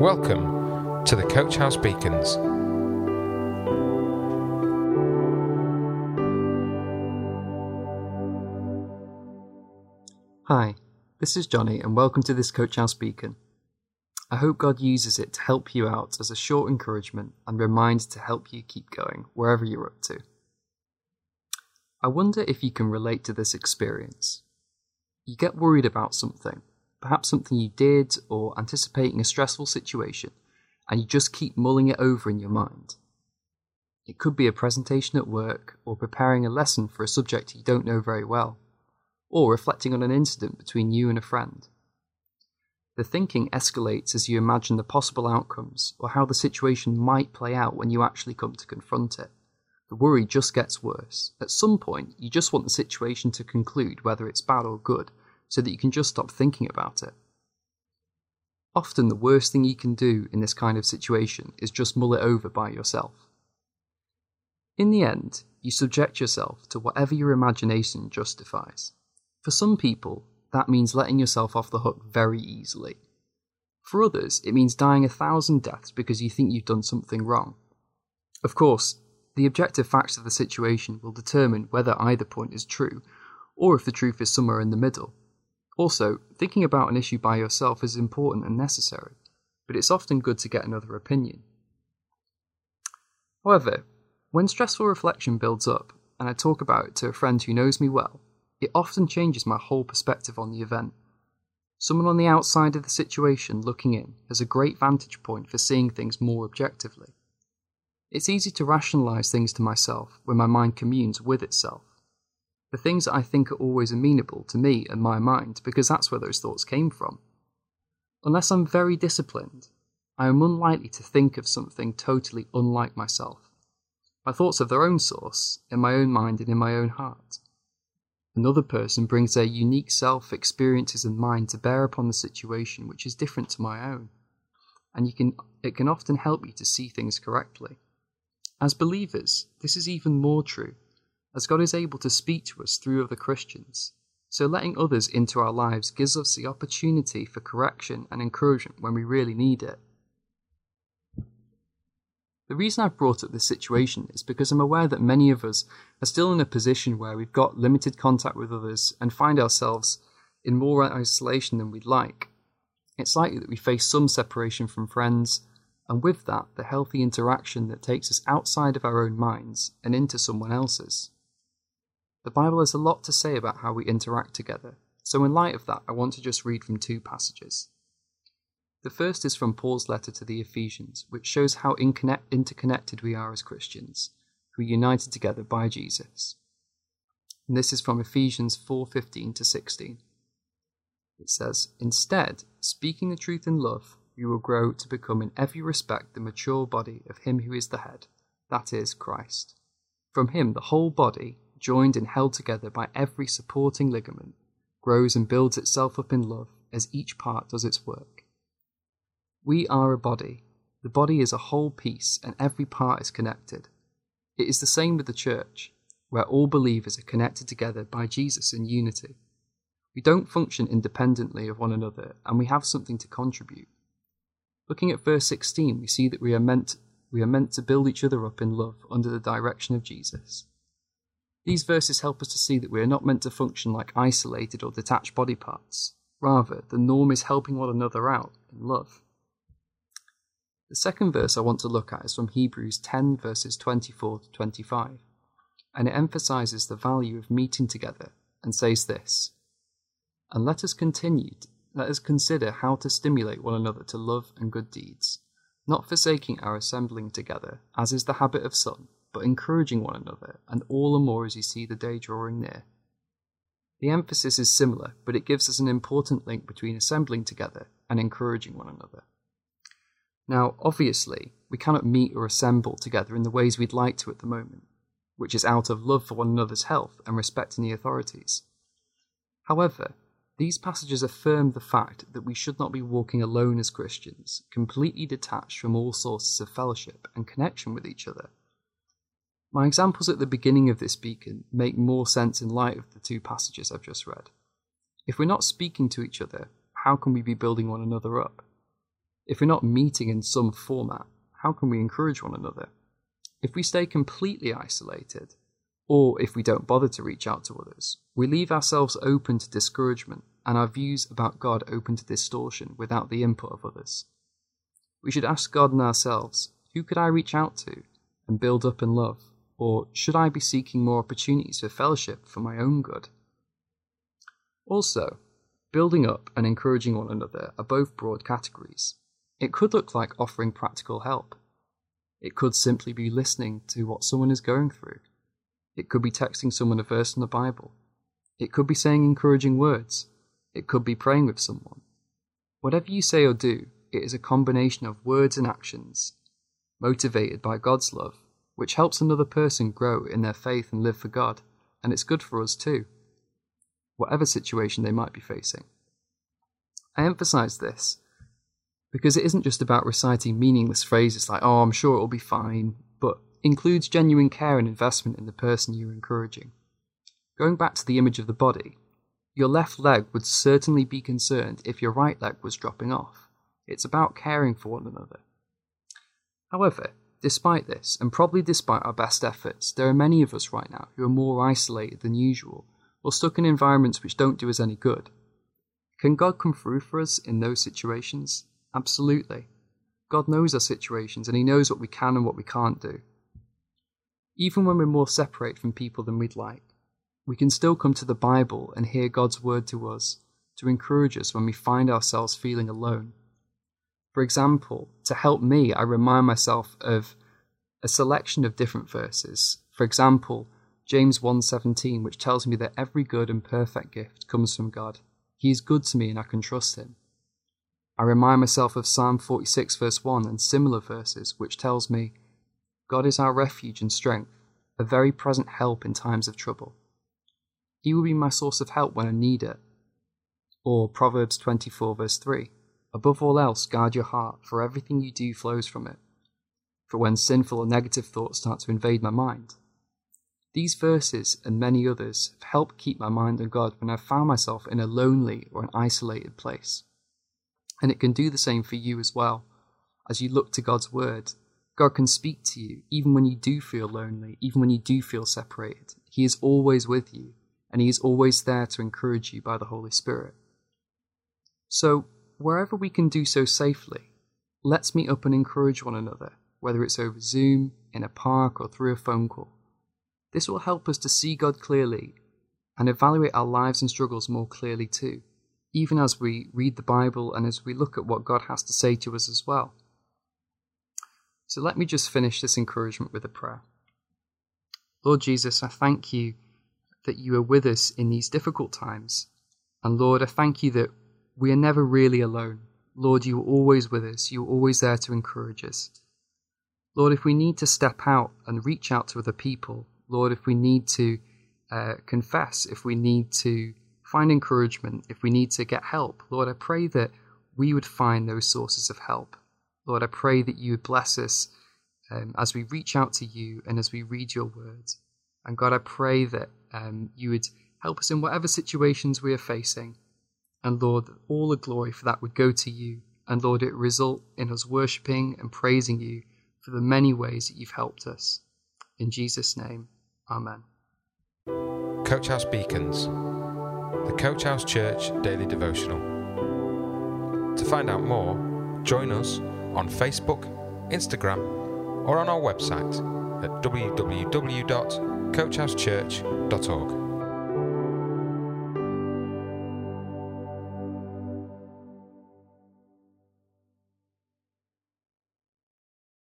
Welcome to the Coach House Beacons. Hi, this is Johnny, and welcome to this Coach House Beacon. I hope God uses it to help you out as a short encouragement and reminder to help you keep going wherever you're up to. I wonder if you can relate to this experience. You get worried about something, perhaps something you did or anticipating a stressful situation, and you just keep mulling it over in your mind. It could be a presentation at work or preparing a lesson for a subject you don't know very well or reflecting on an incident between you and a friend. The thinking escalates as you imagine the possible outcomes or how the situation might play out when you actually come to confront it. The worry just gets worse. At some point, you just want the situation to conclude whether it's bad or good so that you can just stop thinking about it. Often, the worst thing you can do in this kind of situation is just mull it over by yourself. In the end, you subject yourself to whatever your imagination justifies. For some people, that means letting yourself off the hook very easily. For others, it means dying a thousand deaths because you think you've done something wrong. Of course, the objective facts of the situation will determine whether either point is true, or if the truth is somewhere in the middle. Also, thinking about an issue by yourself is important and necessary, but it's often good to get another opinion. However, when stressful reflection builds up, and I talk about it to a friend who knows me well, it often changes my whole perspective on the event. Someone on the outside of the situation looking in has a great vantage point for seeing things more objectively. It's easy to rationalise things to myself when my mind communes with itself. The things I think are always amenable to me and my mind because that's where those thoughts came from. Unless I'm very disciplined, I am unlikely to think of something totally unlike myself. My thoughts have their own source, in my own mind and in my own heart. Another person brings their unique self experiences and mind to bear upon the situation which is different to my own. And you can it can often help you to see things correctly. As believers, this is even more true, as God is able to speak to us through other Christians. So letting others into our lives gives us the opportunity for correction and encouragement when we really need it. The reason I've brought up this situation is because I'm aware that many of us are still in a position where we've got limited contact with others and find ourselves in more isolation than we'd like. It's likely that we face some separation from friends, and with that, the healthy interaction that takes us outside of our own minds and into someone else's. The Bible has a lot to say about how we interact together, so in light of that, I want to just read from two passages. The first is from Paul's letter to the Ephesians, which shows how interconnected we are as Christians, who are united together by Jesus. And this is from Ephesians 4:15 to 16. It says, "Instead, speaking the truth in love, we will grow to become in every respect the mature body of him who is the head, that is Christ. From him the whole body, joined and held together by every supporting ligament, grows and builds itself up in love as each part does its work." We are a body. The body is a whole piece, and every part is connected. It is the same with the church, where all believers are connected together by Jesus in unity. We don't function independently of one another, and we have something to contribute. Looking at verse 16, we see that we are meant we are meant to build each other up in love under the direction of Jesus. These verses help us to see that we are not meant to function like isolated or detached body parts. Rather, the norm is helping one another out in love. The second verse I want to look at is from Hebrews 10, verses 24 to 25, and it emphasizes the value of meeting together and says this And let us continue, let us consider how to stimulate one another to love and good deeds, not forsaking our assembling together, as is the habit of some, but encouraging one another, and all the more as you see the day drawing near. The emphasis is similar, but it gives us an important link between assembling together and encouraging one another. Now, obviously, we cannot meet or assemble together in the ways we'd like to at the moment, which is out of love for one another's health and respecting the authorities. However, these passages affirm the fact that we should not be walking alone as Christians, completely detached from all sources of fellowship and connection with each other. My examples at the beginning of this beacon make more sense in light of the two passages I've just read. If we're not speaking to each other, how can we be building one another up? If we're not meeting in some format, how can we encourage one another? If we stay completely isolated, or if we don't bother to reach out to others, we leave ourselves open to discouragement and our views about God open to distortion without the input of others. We should ask God and ourselves, who could I reach out to and build up in love? Or should I be seeking more opportunities for fellowship for my own good? Also, building up and encouraging one another are both broad categories. It could look like offering practical help. It could simply be listening to what someone is going through. It could be texting someone a verse from the Bible. It could be saying encouraging words. It could be praying with someone. Whatever you say or do, it is a combination of words and actions, motivated by God's love, which helps another person grow in their faith and live for God, and it's good for us too, whatever situation they might be facing. I emphasize this because it isn't just about reciting meaningless phrases like, oh, I'm sure it'll be fine, but includes genuine care and investment in the person you're encouraging. Going back to the image of the body, your left leg would certainly be concerned if your right leg was dropping off. It's about caring for one another. However, despite this, and probably despite our best efforts, there are many of us right now who are more isolated than usual or stuck in environments which don't do us any good. Can God come through for us in those situations? Absolutely. God knows our situations and He knows what we can and what we can't do. Even when we're more separate from people than we'd like, we can still come to the Bible and hear God's word to us to encourage us when we find ourselves feeling alone. For example, to help me, I remind myself of a selection of different verses. For example, James 1:17, which tells me that every good and perfect gift comes from God. He is good to me and I can trust him. I remind myself of Psalm 46 verse 1 and similar verses which tells me God is our refuge and strength, a very present help in times of trouble. He will be my source of help when I need it. Or Proverbs 24 verse 3 Above all else, guard your heart, for everything you do flows from it. For when sinful or negative thoughts start to invade my mind, these verses and many others have helped keep my mind on God when I've found myself in a lonely or an isolated place. And it can do the same for you as well. As you look to God's Word, God can speak to you even when you do feel lonely, even when you do feel separated. He is always with you, and He is always there to encourage you by the Holy Spirit. So, wherever we can do so safely, let's meet up and encourage one another, whether it's over Zoom, in a park, or through a phone call. This will help us to see God clearly and evaluate our lives and struggles more clearly too, even as we read the Bible and as we look at what God has to say to us as well. So let me just finish this encouragement with a prayer. Lord Jesus, I thank you that you are with us in these difficult times. And Lord, I thank you that we are never really alone. Lord, you are always with us. You are always there to encourage us. Lord, if we need to step out and reach out to other people, Lord, if we need to uh, confess, if we need to find encouragement, if we need to get help, Lord, I pray that we would find those sources of help. Lord, I pray that you would bless us um, as we reach out to you and as we read your words. And God, I pray that um, you would help us in whatever situations we are facing. And Lord, all the glory for that would go to you. And Lord, it result in us worshipping and praising you for the many ways that you've helped us. In Jesus' name, Amen. Coach House Beacons, the Coach House Church Daily Devotional. To find out more, join us on Facebook, Instagram, or on our website at www.coachhousechurch.org.